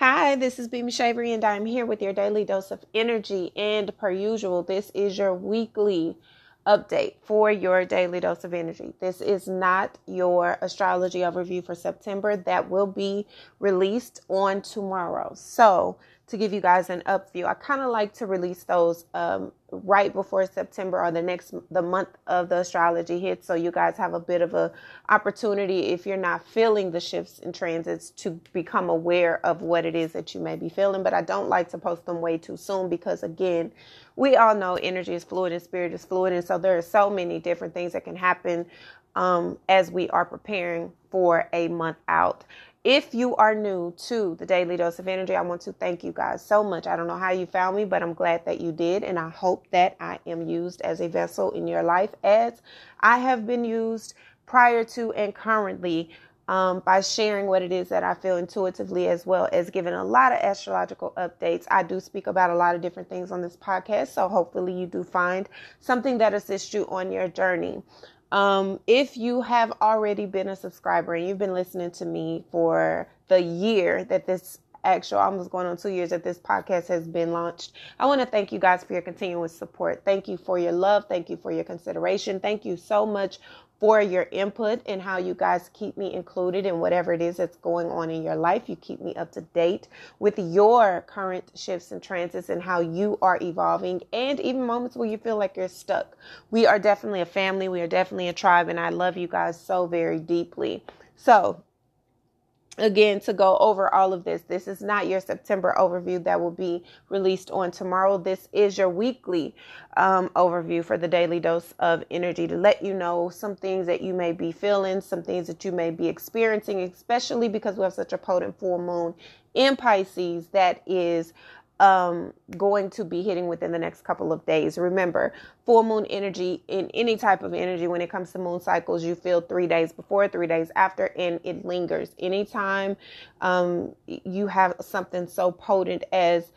Hi, this is Beamy Shavery, and I'm here with your daily dose of energy. And per usual, this is your weekly update for your daily dose of energy. This is not your astrology overview for September, that will be released on tomorrow. So, to give you guys an up view. I kind of like to release those um, right before September or the next the month of the astrology hits, so you guys have a bit of a opportunity if you're not feeling the shifts and transits to become aware of what it is that you may be feeling. But I don't like to post them way too soon because again, we all know energy is fluid and spirit is fluid, and so there are so many different things that can happen um, as we are preparing for a month out. If you are new to the Daily Dose of Energy, I want to thank you guys so much. I don't know how you found me, but I'm glad that you did. And I hope that I am used as a vessel in your life as I have been used prior to and currently um, by sharing what it is that I feel intuitively, as well as giving a lot of astrological updates. I do speak about a lot of different things on this podcast, so hopefully you do find something that assists you on your journey. Um, if you have already been a subscriber and you've been listening to me for the year that this actual almost going on two years that this podcast has been launched. I want to thank you guys for your continuous support. Thank you for your love. Thank you for your consideration. Thank you so much for your input and how you guys keep me included in whatever it is that's going on in your life. You keep me up to date with your current shifts and transits and how you are evolving, and even moments where you feel like you're stuck. We are definitely a family, we are definitely a tribe, and I love you guys so very deeply. So, again to go over all of this. This is not your September overview that will be released on tomorrow. This is your weekly um, overview for the daily dose of energy to let you know some things that you may be feeling, some things that you may be experiencing, especially because we have such a potent full moon in Pisces that is um, going to be hitting within the next couple of days. Remember, full moon energy in any type of energy, when it comes to moon cycles, you feel three days before, three days after, and it lingers. Anytime um, you have something so potent as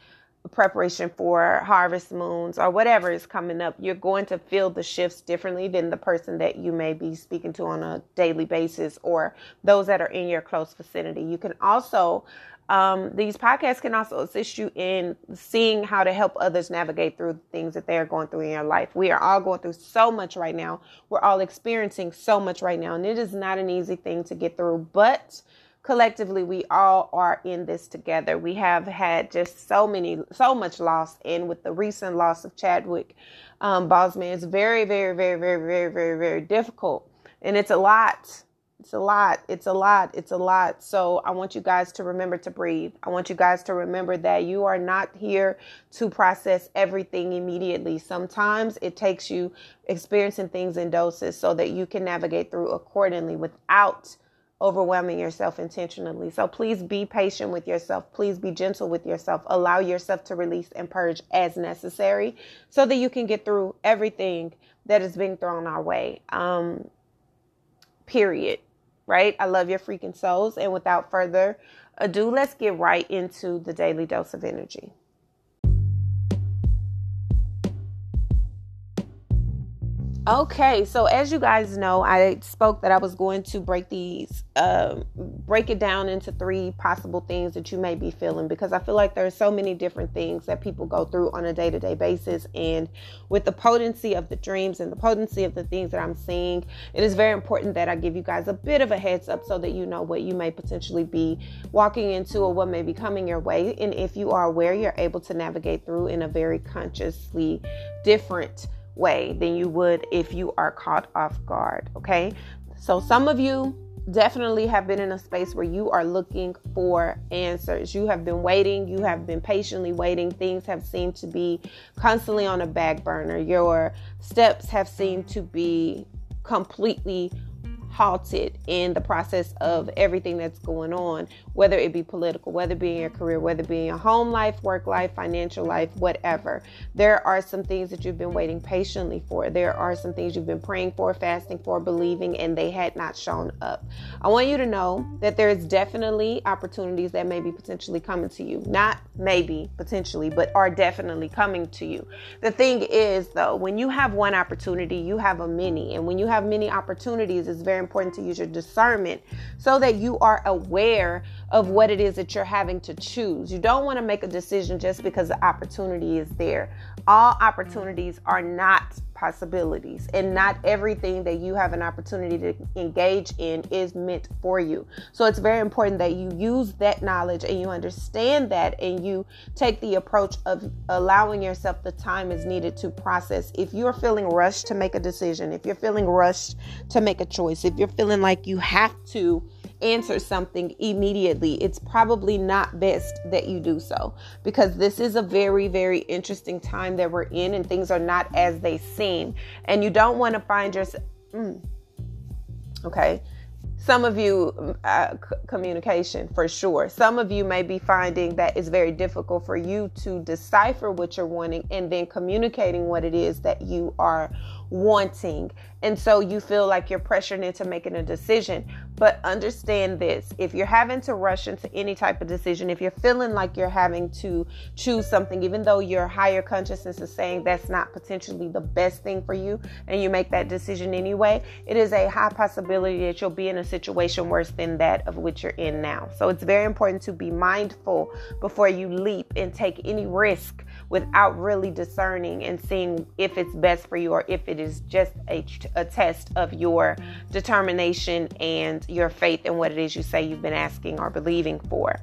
preparation for harvest moons or whatever is coming up, you're going to feel the shifts differently than the person that you may be speaking to on a daily basis or those that are in your close vicinity. You can also um, these podcasts can also assist you in seeing how to help others navigate through things that they're going through in your life. We are all going through so much right now. We're all experiencing so much right now, and it is not an easy thing to get through, but collectively we all are in this together we have had just so many so much loss and with the recent loss of chadwick um, boseman it's very very very very very very very difficult and it's a lot it's a lot. It's a lot. It's a lot. So I want you guys to remember to breathe. I want you guys to remember that you are not here to process everything immediately. Sometimes it takes you experiencing things in doses so that you can navigate through accordingly without overwhelming yourself intentionally. So please be patient with yourself. Please be gentle with yourself. Allow yourself to release and purge as necessary so that you can get through everything that is being thrown our way. Um, period right? I love your freaking souls. And without further ado, let's get right into the daily dose of energy. Okay, so as you guys know, I spoke that I was going to break these, um, break it down into three possible things that you may be feeling because I feel like there are so many different things that people go through on a day to day basis. And with the potency of the dreams and the potency of the things that I'm seeing, it is very important that I give you guys a bit of a heads up so that you know what you may potentially be walking into or what may be coming your way. And if you are aware, you're able to navigate through in a very consciously different way than you would if you are caught off guard. Okay. So some of you definitely have been in a space where you are looking for answers. You have been waiting, you have been patiently waiting. Things have seemed to be constantly on a back burner. Your steps have seemed to be completely halted in the process of everything that's going on, whether it be political, whether it be in your career, whether it be in your home life, work life, financial life, whatever. There are some things that you've been waiting patiently for. There are some things you've been praying for, fasting for, believing, and they had not shown up. I want you to know that there is definitely opportunities that may be potentially coming to you. Not maybe, potentially, but are definitely coming to you. The thing is, though, when you have one opportunity, you have a many. And when you have many opportunities, it's very important to use your discernment so that you are aware of what it is that you're having to choose. You don't want to make a decision just because the opportunity is there. All opportunities are not possibilities, and not everything that you have an opportunity to engage in is meant for you. So it's very important that you use that knowledge and you understand that and you take the approach of allowing yourself the time is needed to process. If you're feeling rushed to make a decision, if you're feeling rushed to make a choice, if you're feeling like you have to answer something immediately, it's probably not best that you do so because this is a very, very interesting time that we're in and things are not as they seem. And you don't want to find yourself. Mm, okay. Some of you, uh, c- communication for sure. Some of you may be finding that it's very difficult for you to decipher what you're wanting and then communicating what it is that you are wanting. And so you feel like you're pressured into making a decision. But understand this if you're having to rush into any type of decision, if you're feeling like you're having to choose something, even though your higher consciousness is saying that's not potentially the best thing for you, and you make that decision anyway, it is a high possibility that you'll be in a situation worse than that of which you're in now. So it's very important to be mindful before you leap and take any risk without really discerning and seeing if it's best for you or if it is just a, a test of your determination and your faith in what it is you say you've been asking or believing for.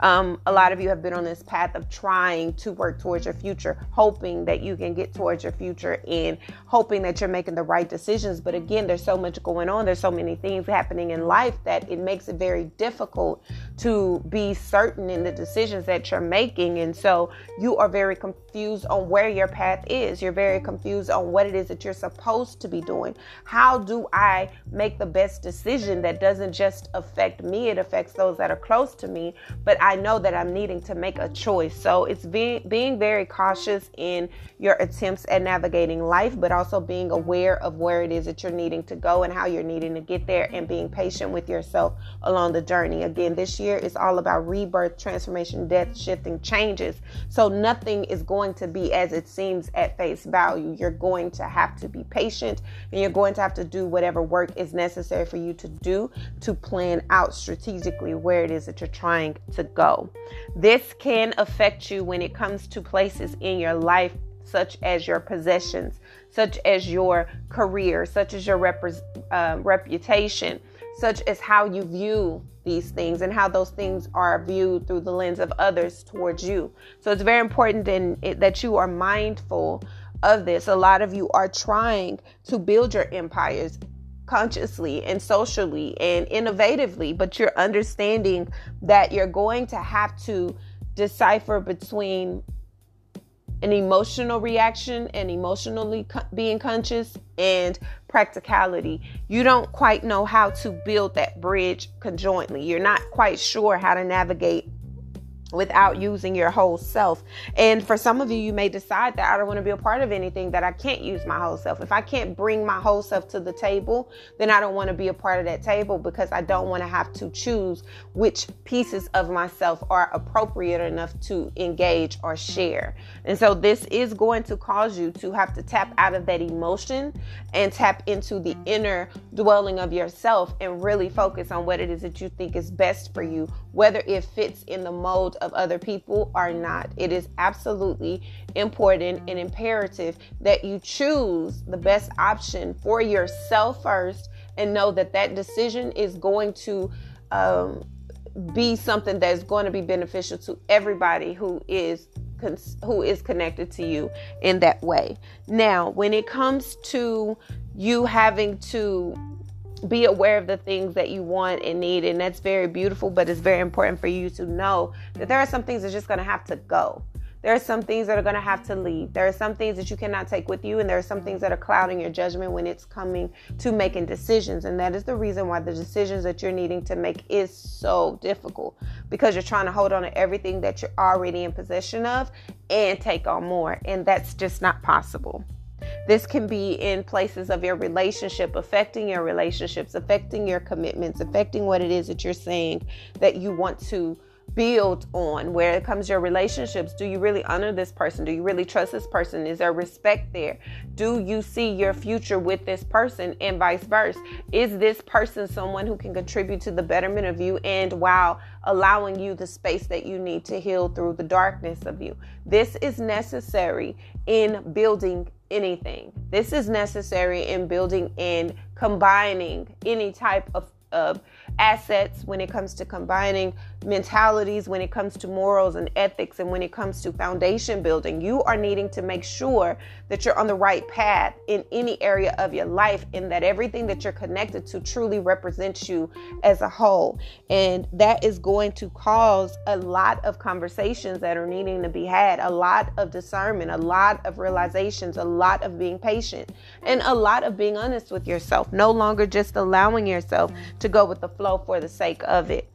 Um, a lot of you have been on this path of trying to work towards your future, hoping that you can get towards your future and hoping that you're making the right decisions. But again, there's so much going on, there's so many things happening in life that it makes it very difficult to be certain in the decisions that you're making. And so you are very confused on where your path is. You're very confused on what it is that you're supposed to be doing. How do I make the best decision that doesn't just affect me, it affects those that are close to me, but I know that I'm needing to make a choice. So it's being being very cautious in your attempts at navigating life, but also being aware of where it is that you're needing to go and how you're needing to get there and being patient with yourself along the journey. Again, this year is all about rebirth, transformation, death, shifting, changes. So nothing is going to be as it seems at face value. You're going to have to be patient and you're going to have to do whatever work is necessary for you to do to plan out strategically where it is that you're trying to go. This can affect you when it comes to places in your life, such as your possessions, such as your career, such as your rep- uh, reputation, such as how you view these things and how those things are viewed through the lens of others towards you. So it's very important in, it, that you are mindful of this. A lot of you are trying to build your empires consciously and socially and innovatively, but you're understanding that you're going to have to decipher between an emotional reaction and emotionally co- being conscious and practicality. You don't quite know how to build that bridge conjointly. You're not quite sure how to navigate without using your whole self. And for some of you, you may decide that I don't want to be a part of anything that I can't use my whole self. If I can't bring my whole self to the table, then I don't want to be a part of that table because I don't want to have to choose which pieces of myself are appropriate enough to engage or share. And so this is going to cause you to have to tap out of that emotion and tap into the inner dwelling of yourself and really focus on what it is that you think is best for you, whether it fits in the mold of other people or not. It is absolutely important and imperative that you choose the best option for yourself first and know that that decision is going to um, be something that's going to be beneficial to everybody who is who is connected to you in that way. Now, when it comes to you having to be aware of the things that you want and need and that's very beautiful but it's very important for you to know that there are some things that's just going to have to go. There are some things that are going to have to leave. There are some things that you cannot take with you and there are some things that are clouding your judgment when it's coming to making decisions and that is the reason why the decisions that you're needing to make is so difficult because you're trying to hold on to everything that you're already in possession of and take on more and that's just not possible this can be in places of your relationship, affecting your relationships, affecting your commitments, affecting what it is that you're saying that you want to build on. Where it comes your relationships do you really honor this person? Do you really trust this person? Is there respect there? Do you see your future with this person and vice versa? Is this person someone who can contribute to the betterment of you and while allowing you the space that you need to heal through the darkness of you? This is necessary in building anything. This is necessary in building and combining any type of of assets when it comes to combining mentalities, when it comes to morals and ethics, and when it comes to foundation building. You are needing to make sure that you're on the right path in any area of your life and that everything that you're connected to truly represents you as a whole. And that is going to cause a lot of conversations that are needing to be had, a lot of discernment, a lot of realizations, a lot of being patient, and a lot of being honest with yourself. No longer just allowing yourself to go with the flow for the sake of it.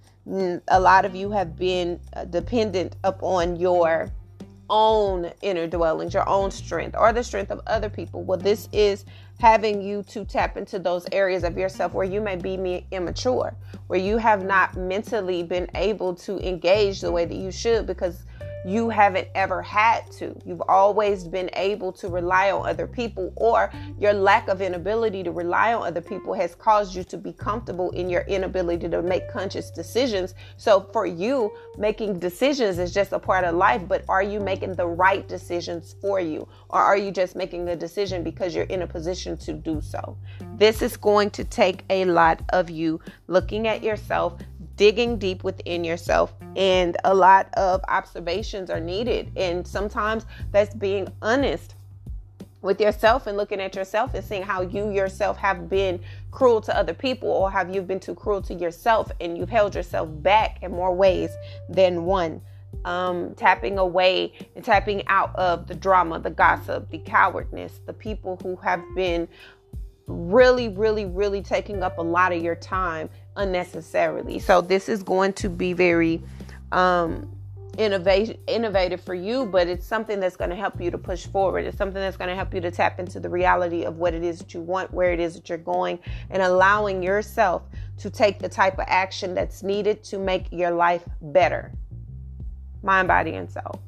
A lot of you have been uh, dependent upon your own inner dwellings, your own strength, or the strength of other people. Well, this is having you to tap into those areas of yourself where you may be immature, where you have not mentally been able to engage the way that you should because you haven't ever had to. You've always been able to rely on other people, or your lack of inability to rely on other people has caused you to be comfortable in your inability to make conscious decisions. So, for you, making decisions is just a part of life, but are you making the right decisions for you, or are you just making a decision because you're in a position to do so? This is going to take a lot of you looking at yourself, digging deep within yourself and a lot of observations are needed. And sometimes that's being honest with yourself and looking at yourself and seeing how you yourself have been cruel to other people or have you been too cruel to yourself and you've held yourself back in more ways than one. Um, tapping away and tapping out of the drama the gossip the cowardness the people who have been really really really taking up a lot of your time unnecessarily. So this is going to be very um, innovative innovative for you, but it's something that's going to help you to push forward. It's something that's going to help you to tap into the reality of what it is that you want, where it is that you're going, and allowing yourself to take the type of action that's needed to make your life better. Mind, body, and soul.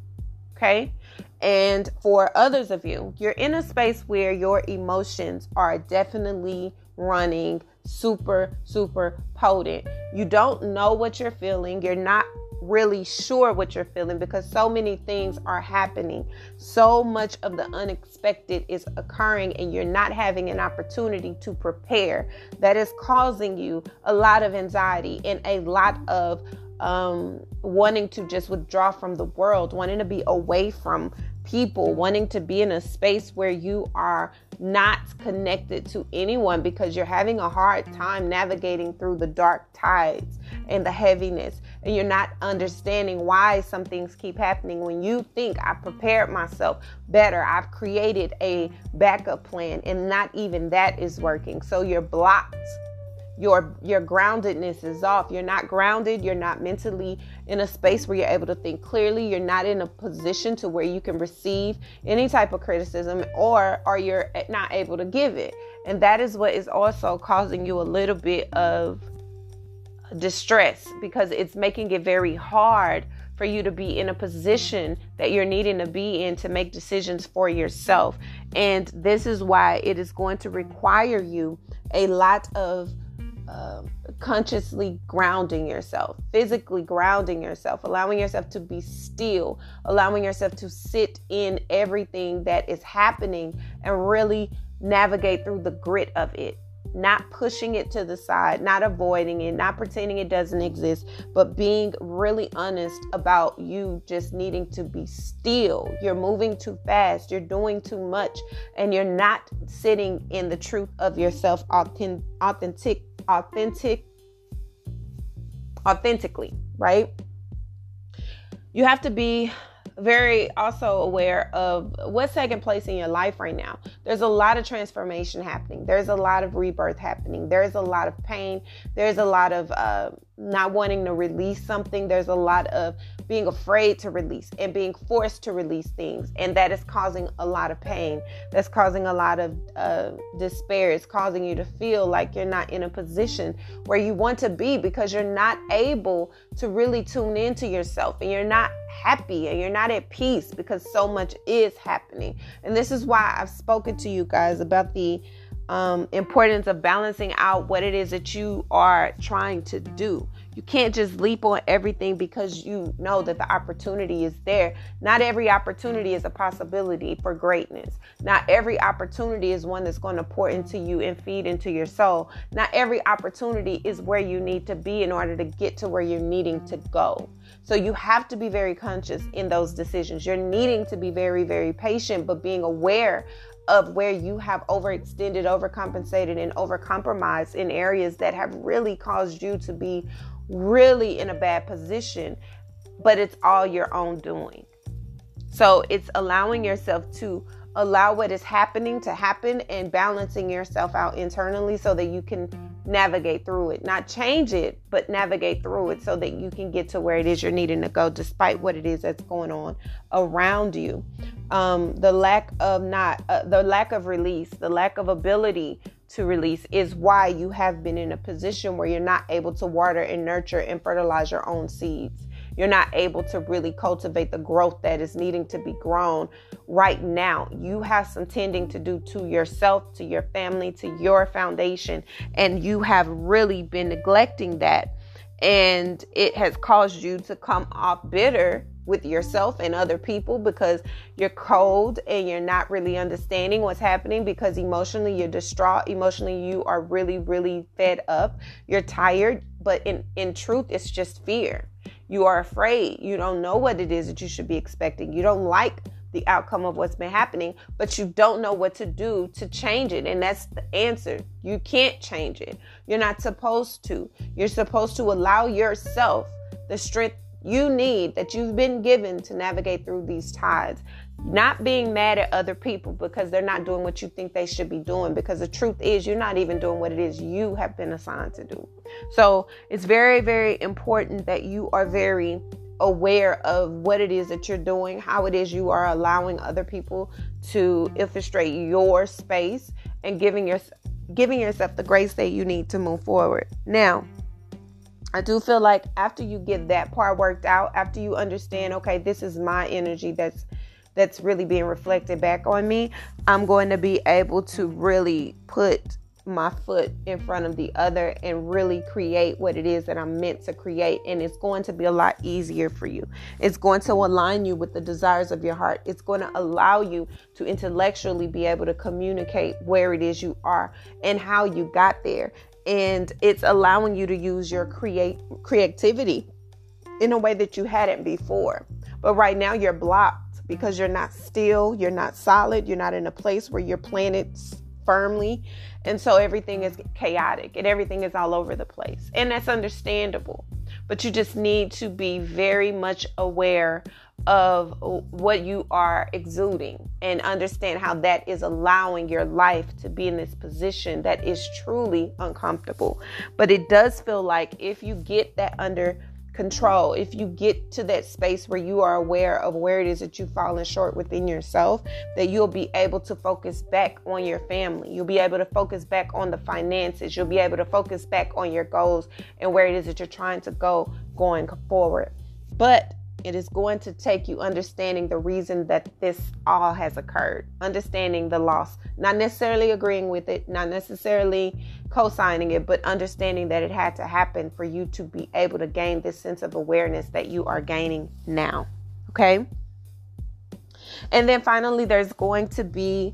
Okay? And for others of you, you're in a space where your emotions are definitely running super, super potent. You don't know what you're feeling. You're not really sure what you're feeling because so many things are happening. So much of the unexpected is occurring, and you're not having an opportunity to prepare. That is causing you a lot of anxiety and a lot of um, wanting to just withdraw from the world, wanting to be away from people, wanting to be in a space where you are not connected to anyone because you're having a hard time navigating through the dark tides and the heaviness, and you're not understanding why some things keep happening when you think I prepared myself better, I've created a backup plan, and not even that is working. So you're blocked your your groundedness is off. You're not grounded. You're not mentally in a space where you're able to think clearly. You're not in a position to where you can receive any type of criticism or or you're not able to give it. And that is what is also causing you a little bit of distress because it's making it very hard for you to be in a position that you're needing to be in to make decisions for yourself. And this is why it is going to require you a lot of um, consciously grounding yourself, physically grounding yourself, allowing yourself to be still, allowing yourself to sit in everything that is happening and really navigate through the grit of it not pushing it to the side, not avoiding it, not pretending it doesn't exist, but being really honest about you just needing to be still. You're moving too fast, you're doing too much, and you're not sitting in the truth of yourself authentic, authentic, authentic, authentically, right? You have to be very also aware of what's taking place in your life right now. There's a lot of transformation happening. There's a lot of rebirth happening. There's a lot of pain. There's a lot of uh, not wanting to release something. There's a lot of being afraid to release and being forced to release things. And that is causing a lot of pain. That's causing a lot of uh, despair. It's causing you to feel like you're not in a position where you want to be because you're not able to really tune into yourself and you're not happy and you're not at peace because so much is happening. And this is why I've spoken to you guys about the um, importance of balancing out what it is that you are trying to do. You can't just leap on everything because you know that the opportunity is there. Not every opportunity is a possibility for greatness. Not every opportunity is one that's going to pour into you and feed into your soul. Not every opportunity is where you need to be in order to get to where you're needing to go. So you have to be very conscious in those decisions. You're needing to be very, very patient, but being aware of where you have overextended, overcompensated, and overcompromised in areas that have really caused you to be really in a bad position, but it's all your own doing. So it's allowing yourself to allow what is happening to happen and balancing yourself out internally so that you can navigate through it. Not change it, but navigate through it so that you can get to where it is you're needing to go despite what it is that's going on around you. Um, the lack of not uh, the lack of release, the lack of ability to release is why you have been in a position where you're not able to water and nurture and fertilize your own seeds. You're not able to really cultivate the growth that is needing to be grown right now. You have some tending to do to yourself, to your family, to your foundation, and you have really been neglecting that. And it has caused you to come off bitter with yourself and other people because you're cold and you're not really understanding what's happening because emotionally you're distraught. Emotionally you are really really fed up. You're tired but in in truth it's just fear. You are afraid. You don't know what it is that you should be expecting. You don't like the outcome of what's been happening but you don't know what to do to change it and that's the answer. You can't change it. You're not supposed to. You're supposed to allow yourself the strength you need that you've been given to navigate through these tides. Not being mad at other people because they're not doing what you think they should be doing, because the truth is, you're not even doing what it is you have been assigned to do. So it's very, very important that you are very aware of what it is that you're doing, how it is you are allowing other people to infiltrate your space and giving your giving yourself the grace that you need to move forward. Now, I do feel like after you get that part worked out, after you understand, okay, this is my energy that's that's really being reflected back on me, I'm going to be able to really put my foot in front of the other and really create what it is that I'm meant to create. And it's going to be a lot easier for you. It's going to align you with the desires of your heart. It's going to allow you to intellectually be able to communicate where it is you are and how you got there and it's allowing you to use your create creativity in a way that you hadn't before. But right now you're blocked because you're not still, you're not solid, you're not in a place where you're planted firmly. And so everything is chaotic and everything is all over the place. And that's understandable. But you just need to be very much aware of what you are exuding and understand how that is allowing your life to be in this position that is truly uncomfortable. But it does feel like if you get that under control, if you get to that space where you are aware of where it is that you've fallen short within yourself, that you'll be able to focus back on your family. You'll be able to focus back on the finances. You'll be able to focus back on your goals and where it is that you're trying to go going forward. But it is going to take you understanding the reason that this all has occurred, understanding the loss, not necessarily agreeing with it, not necessarily co signing it, but understanding that it had to happen for you to be able to gain this sense of awareness that you are gaining now. Okay. And then finally, there's going to be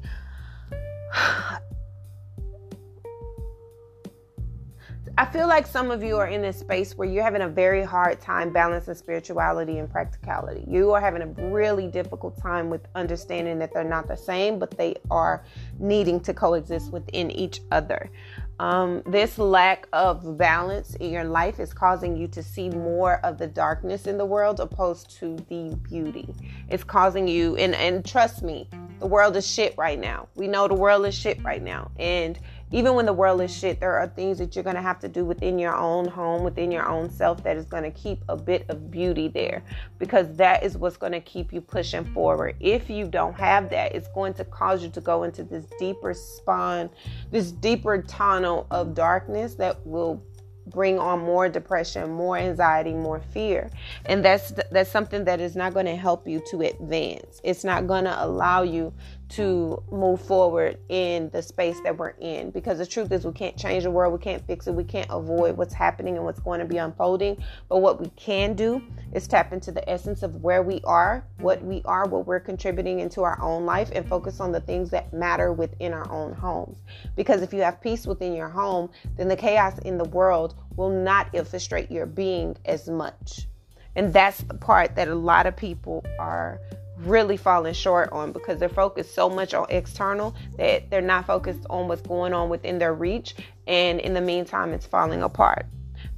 I feel like some of you are in this space where you're having a very hard time balancing spirituality and practicality. You are having a really difficult time with understanding that they're not the same, but they are needing to coexist within each other. Um, this lack of balance in your life is causing you to see more of the darkness in the world opposed to the beauty. It's causing you, and, and trust me, the world is shit right now. We know the world is shit right now. And even when the world is shit, there are things that you're going to have to do within your own home, within your own self, that is going to keep a bit of beauty there because that is what's going to keep you pushing forward. If you don't have that, it's going to cause you to go into this deeper spawn, this deeper tunnel of darkness that will bring on more depression, more anxiety, more fear. And that's that's something that is not going to help you to advance. It's not going to allow you to move forward in the space that we're in. Because the truth is we can't change the world we can't fix it we can't avoid what's happening and what's going to be unfolding. But what we can do is tap into the essence of where we are what we are what we're contributing into our own life and focus on the things that matter within our own homes. Because if you have peace within your home then the chaos in the world will not infiltrate your being as much. And that's the part that a lot of people are really falling short on because they're focused so much on external that they're not focused on what's going on within their reach. And in the meantime, it's falling apart.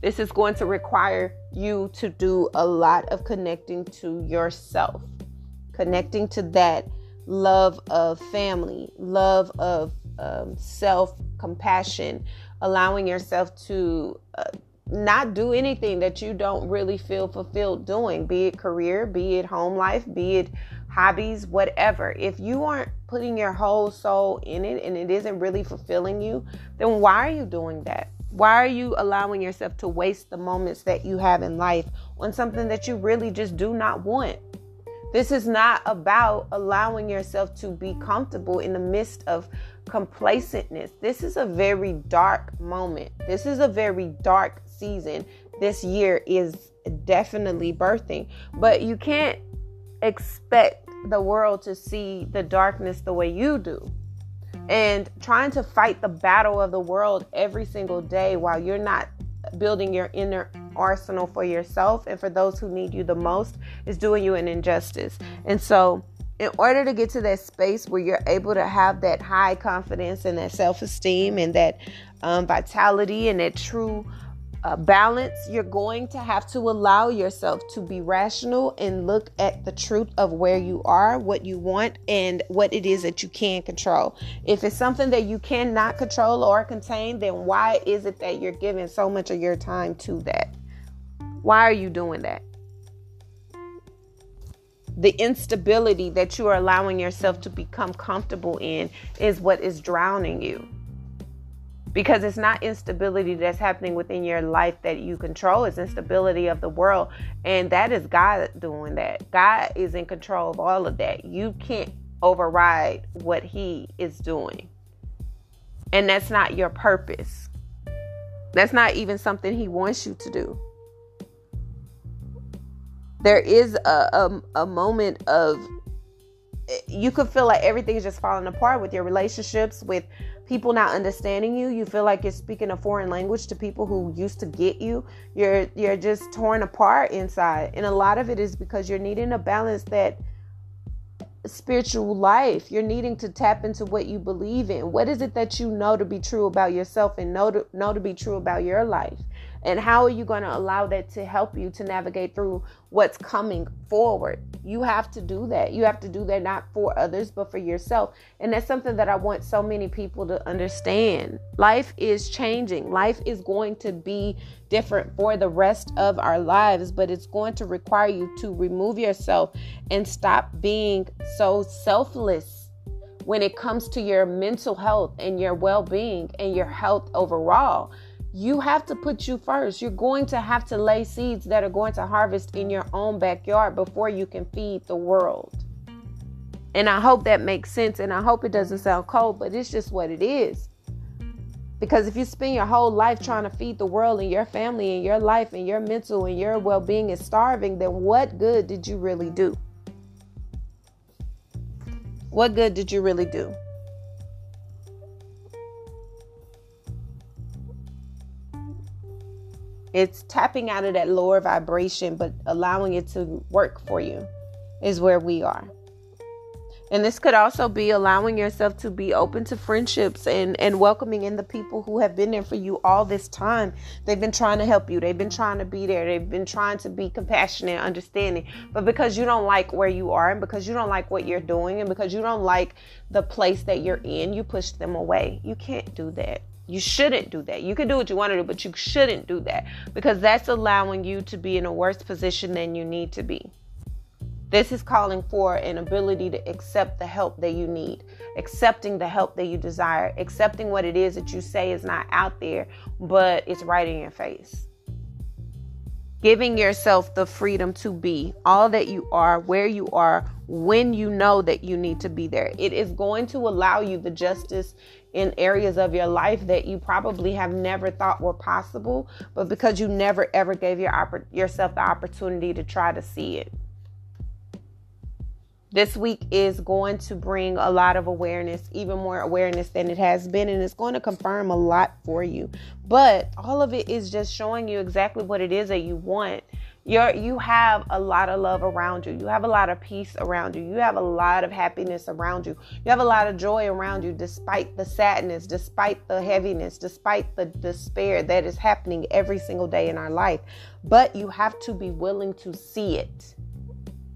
This is going to require you to do a lot of connecting to yourself, connecting to that love of family, love of um, self compassion, allowing yourself to. Uh, not do anything that you don't really feel fulfilled doing, be it career, be it home life, be it hobbies, whatever. If you aren't putting your whole soul in it and it isn't really fulfilling you, then why are you doing that? Why are you allowing yourself to waste the moments that you have in life on something that you really just do not want? This is not about allowing yourself to be comfortable in the midst of complacentness. This is a very dark moment. This is a very dark season. This year is definitely birthing, but you can't expect the world to see the darkness the way you do. And trying to fight the battle of the world every single day while you're not building your inner arsenal for yourself and for those who need you the most is doing you an injustice. And so, in order to get to that space where you're able to have that high confidence and that self esteem and that um, vitality and that true uh, balance, you're going to have to allow yourself to be rational and look at the truth of where you are, what you want, and what it is that you can control. If it's something that you cannot control or contain, then why is it that you're giving so much of your time to that? Why are you doing that? The instability that you are allowing yourself to become comfortable in is what is drowning you because it's not instability that's happening within your life that you control it's instability of the world. And that is god doing that. God is in control of all of that. You can't override what he is doing. And that's not your purpose. That's not even something he wants you to do. There is a, a, a moment of you could feel like everything is just falling apart with your relationships with people not understanding you you feel like you're speaking a foreign language to people who used to get you. You're you're just torn apart inside. And a lot of it is because you're needing to balance that spiritual life. You're needing to tap into what you believe in. What is it that you know to be true about yourself and know to know to be true about your life and how are you going to allow that to help you to navigate through what's coming forward? You have to do that. You have to do that not for others, but for yourself. And that's something that I want so many people to understand. Life is changing, life is going to be different for the rest of our lives, but it's going to require you to remove yourself and stop being so selfless when it comes to your mental health and your well being and your health overall you have to put you first. You're going to have to lay seeds that are going to harvest in your own backyard before you can feed the world. And I hope that makes sense. And I hope it doesn't sound cold, but it's just what it is. Because if you spend your whole life trying to feed the world and your family and your life and your mental and your well being is starving, then what good did you really do? What good did you really do? It's tapping out of that lower vibration, but allowing it to work for you is where we are. And this could also be allowing yourself to be open to friendships and, and welcoming in the people who have been there for you all this time. They've been trying to help you. They've been trying to be there. They've been trying to be compassionate, understanding. But because you don't like where you are and because you don't like what you're doing and because you don't like the place that you're in, you push them away. You can't do that. You shouldn't do that. You can do what you want to do, but you shouldn't do that because that's allowing you to be in a worse position than you need to be. This is calling for an ability to accept the help that you need, accepting the help that you desire, accepting what it is that you say is not out there, but it's right in your face. Giving yourself the freedom to be all that you are, where you are, when you know that you need to be there. It is going to allow you the justice in areas of your life that you probably have never thought were possible, but because you never ever gave your yourself the opportunity to try to see it. This week is going to bring a lot of awareness, even more awareness than it has been, and it's going to confirm a lot for you. But all of it is just showing you exactly what it is that you want. You're, you have a lot of love around you. You have a lot of peace around you. You have a lot of happiness around you. You have a lot of joy around you, despite the sadness, despite the heaviness, despite the despair that is happening every single day in our life. But you have to be willing to see it.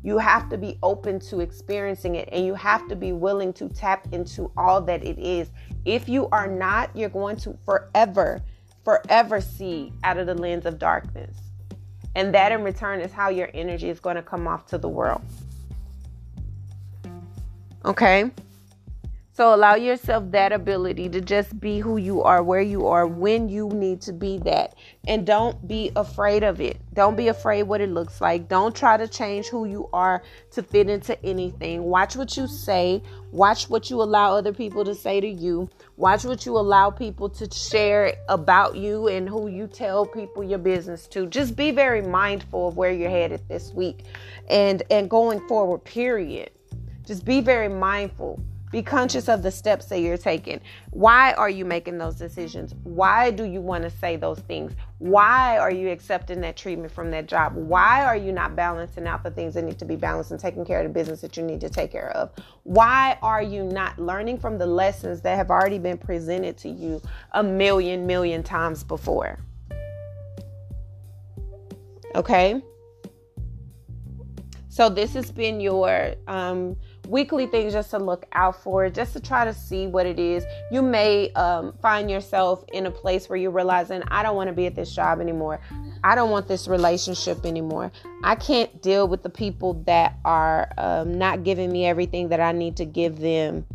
You have to be open to experiencing it and you have to be willing to tap into all that it is. If you are not, you're going to forever, forever see out of the lens of darkness. And that in return is how your energy is going to come off to the world. Okay? So allow yourself that ability to just be who you are, where you are, when you need to be that. And don't be afraid of it. Don't be afraid what it looks like. Don't try to change who you are to fit into anything. Watch what you say. Watch what you allow other people to say to you. Watch what you allow people to share about you and who you tell people your business to. Just be very mindful of where you're headed this week and and going forward period. Just be very mindful be conscious of the steps that you're taking. Why are you making those decisions? Why do you want to say those things? Why are you accepting that treatment from that job? Why are you not balancing out the things that need to be balanced and taking care of the business that you need to take care of? Why are you not learning from the lessons that have already been presented to you a million, million times before? Okay? So, this has been your um, weekly things just to look out for, just to try to see what it is. You may um, find yourself in a place where you're realizing, I don't want to be at this job anymore. I don't want this relationship anymore. I can't deal with the people that are um, not giving me everything that I need to give them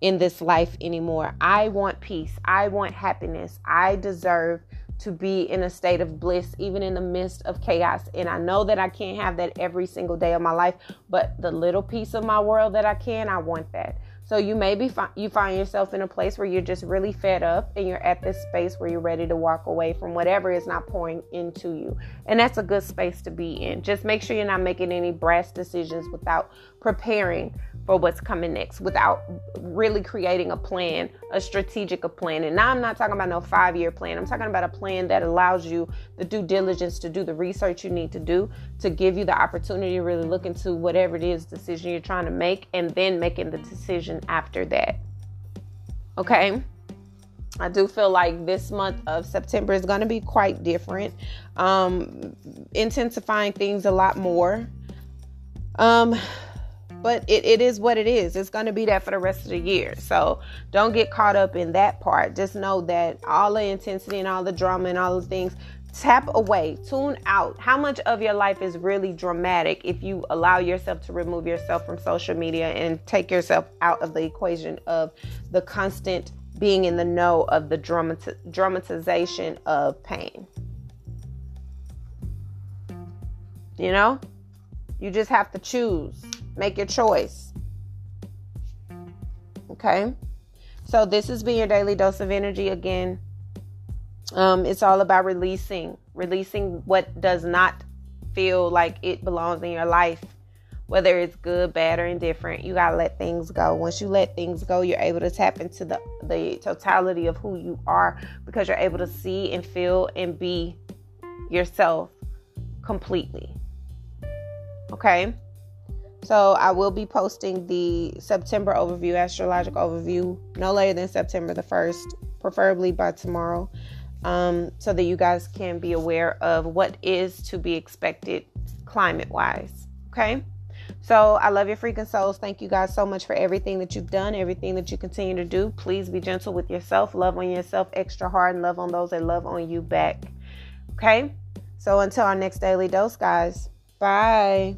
in this life anymore. I want peace. I want happiness. I deserve to be in a state of bliss, even in the midst of chaos. And I know that I can't have that every single day of my life, but the little piece of my world that I can, I want that. So you may be fi- you find yourself in a place where you're just really fed up and you're at this space where you're ready to walk away from whatever is not pouring into you. And that's a good space to be in. Just make sure you're not making any brass decisions without preparing for what's coming next without really creating a plan, a strategic plan. And now I'm not talking about no five year plan. I'm talking about a plan that allows you the due diligence to do the research you need to do to give you the opportunity to really look into whatever it is decision you're trying to make and then making the decision after that. Okay. I do feel like this month of September is going to be quite different, um, intensifying things a lot more. Um, but it, it is what it is. It's going to be that for the rest of the year. So don't get caught up in that part. Just know that all the intensity and all the drama and all the things, tap away, tune out. How much of your life is really dramatic if you allow yourself to remove yourself from social media and take yourself out of the equation of the constant being in the know of the dramati- dramatization of pain? You know? You just have to choose Make your choice. Okay? So this has been your daily dose of energy again. Um, it's all about releasing, releasing what does not feel like it belongs in your life, whether it's good, bad, or indifferent. You gotta let things go. Once you let things go, you're able to tap into the the totality of who you are because you're able to see and feel and be yourself completely. Okay. So I will be posting the September overview, astrological overview, no later than September the 1st, preferably by tomorrow, um, so that you guys can be aware of what is to be expected climate wise. Okay. So I love your freaking souls. Thank you guys so much for everything that you've done, everything that you continue to do. Please be gentle with yourself, love on yourself extra hard, and love on those that love on you back. Okay? So until our next daily dose, guys, bye.